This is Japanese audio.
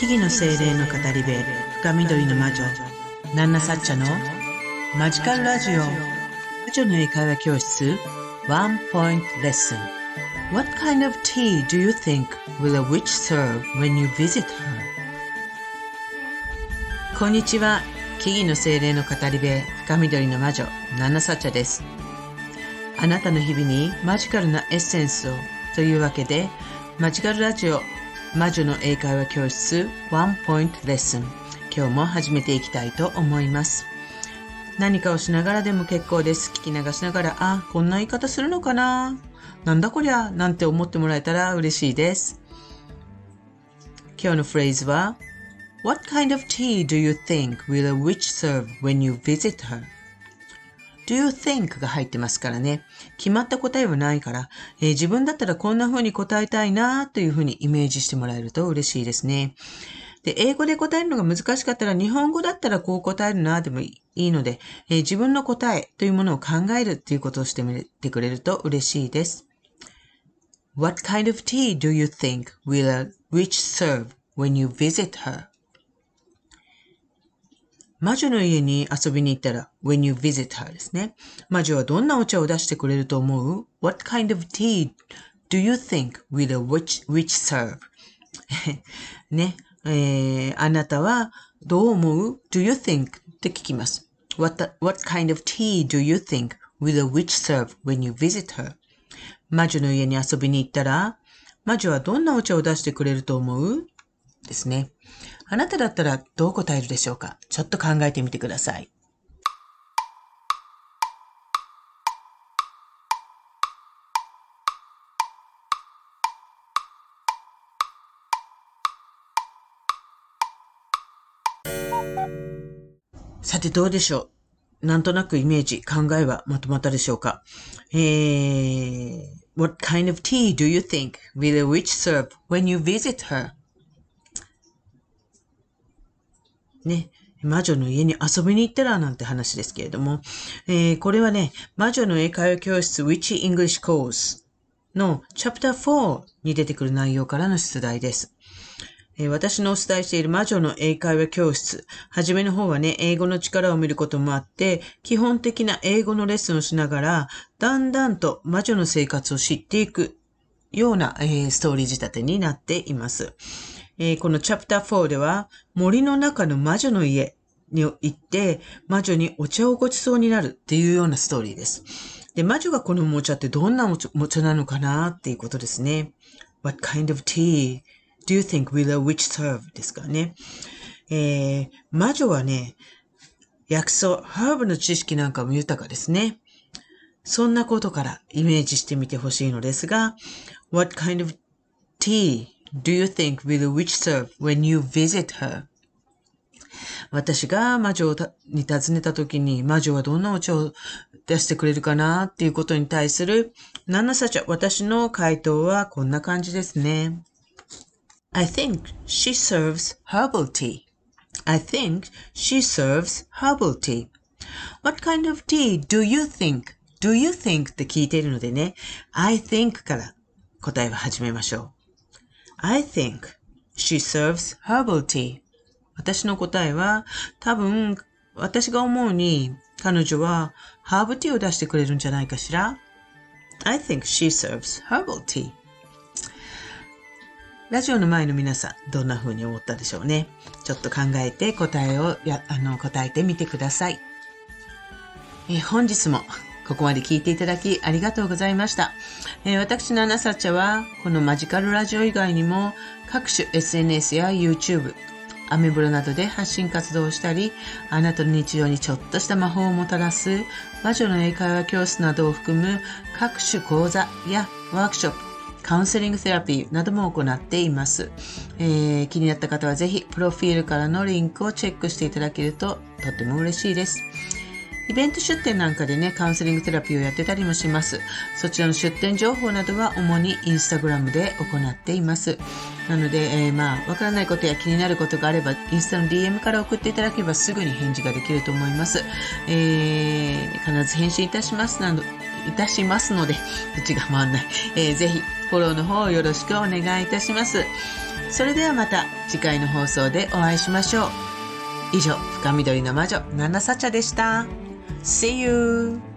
木々の精霊の語り部深緑の魔女ナンナサッチャのマジカルラジオ。魔女の英会話教室ワンポイントレッスン。What kind of tea do you think will a witch serve when you visit her? こんにちは。木々の精霊の語り部深緑の魔女ナンナサッチャです。あなたの日々にマジカルなエッセンスを。というわけでマジカルラジオ魔女の英会話教室ワンポイントレッスン今日も始めていきたいと思います。何かをしながらでも結構です。聞き流しながらあこんな言い方するのかな。なんだこりゃ。なんて思ってもらえたら嬉しいです。今日のフレーズは What kind of tea do you think will a witch serve when you visit her? Do you think? が入ってますからね。決まった答えはないから、えー、自分だったらこんな風に答えたいなという風にイメージしてもらえると嬉しいですね。で、英語で答えるのが難しかったら、日本語だったらこう答えるなでもいいので、えー、自分の答えというものを考えるっていうことをしてみてくれると嬉しいです。What kind of tea do you think will a witch serve when you visit her? 魔女の家に遊びに行ったら、when you visit her ですね。魔女はどんなお茶を出してくれると思う ?What kind of tea do you think will a witch, witch serve? ね、えー、あなたはどう思う ?do you think? って聞きます。What, what kind of tea do you think will a witch serve when you visit her? 魔女の家に遊びに行ったら、魔女はどんなお茶を出してくれると思うですね。あなただったらどう答えるでしょうか？ちょっと考えてみてください。さてどうでしょう？なんとなくイメージ、考えはまとまったでしょうか？えー、What kind of tea do you think will a witch serve when you visit her? ね、魔女の家に遊びに行ったらなんて話ですけれども、えー、これはね、魔女の英会話教室 Witchy English Course の Chapter 4に出てくる内容からの出題です。えー、私のお伝えしている魔女の英会話教室。はじめの方はね、英語の力を見ることもあって、基本的な英語のレッスンをしながら、だんだんと魔女の生活を知っていくような、えー、ストーリー仕立てになっています。えー、このチャプター4では、森の中の魔女の家に行って、魔女にお茶をごちそうになるっていうようなストーリーです。で、魔女が好むお茶ってどんなお茶なのかなっていうことですね。What kind of tea do you think will a witch serve? ですからね。えー、魔女はね、薬草、ハーブの知識なんかも豊かですね。そんなことからイメージしてみてほしいのですが、What kind of tea do you think will a witch serve when you visit her? 私が魔女に尋ねた時に魔女はどんなお茶を出してくれるかなっていうことに対する何のさちゃ私の回答はこんな感じですね。I think she serves herbal tea. I think she serves herbal tea. What kind of tea do you think? Do you think って聞いているのでね、I think から答えを始めましょう。I think she serves herbal tea. 私の答えは、多分、私が思うに、彼女はハーブティーを出してくれるんじゃないかしら ?I think she serves herbal tea. ラジオの前の皆さん、どんな風に思ったでしょうね？ちょっと考えて答えをや、あの、答えてみてください。え本日もここまで聞いていただきありがとうございました。えー、私のアナサチャは、このマジカルラジオ以外にも、各種 SNS や YouTube、アメブロなどで発信活動をしたり、あなたの日常にちょっとした魔法をもたらす、魔女の英会話教室などを含む各種講座やワークショップ、カウンセリングセラピーなども行っています。えー、気になった方はぜひ、プロフィールからのリンクをチェックしていただけるととっても嬉しいです。イベント出店なんかでね、カウンセリングテラピーをやってたりもします。そちらの出店情報などは主にインスタグラムで行っています。なので、えー、まあ、わからないことや気になることがあれば、インスタの DM から送っていただければすぐに返事ができると思います。えー、必ず返信いたしますなど、いたしますので、口が回んない。えー、ぜひ、フォローの方よろしくお願いいたします。それではまた次回の放送でお会いしましょう。以上、深緑の魔女、ナナサチャでした。See you!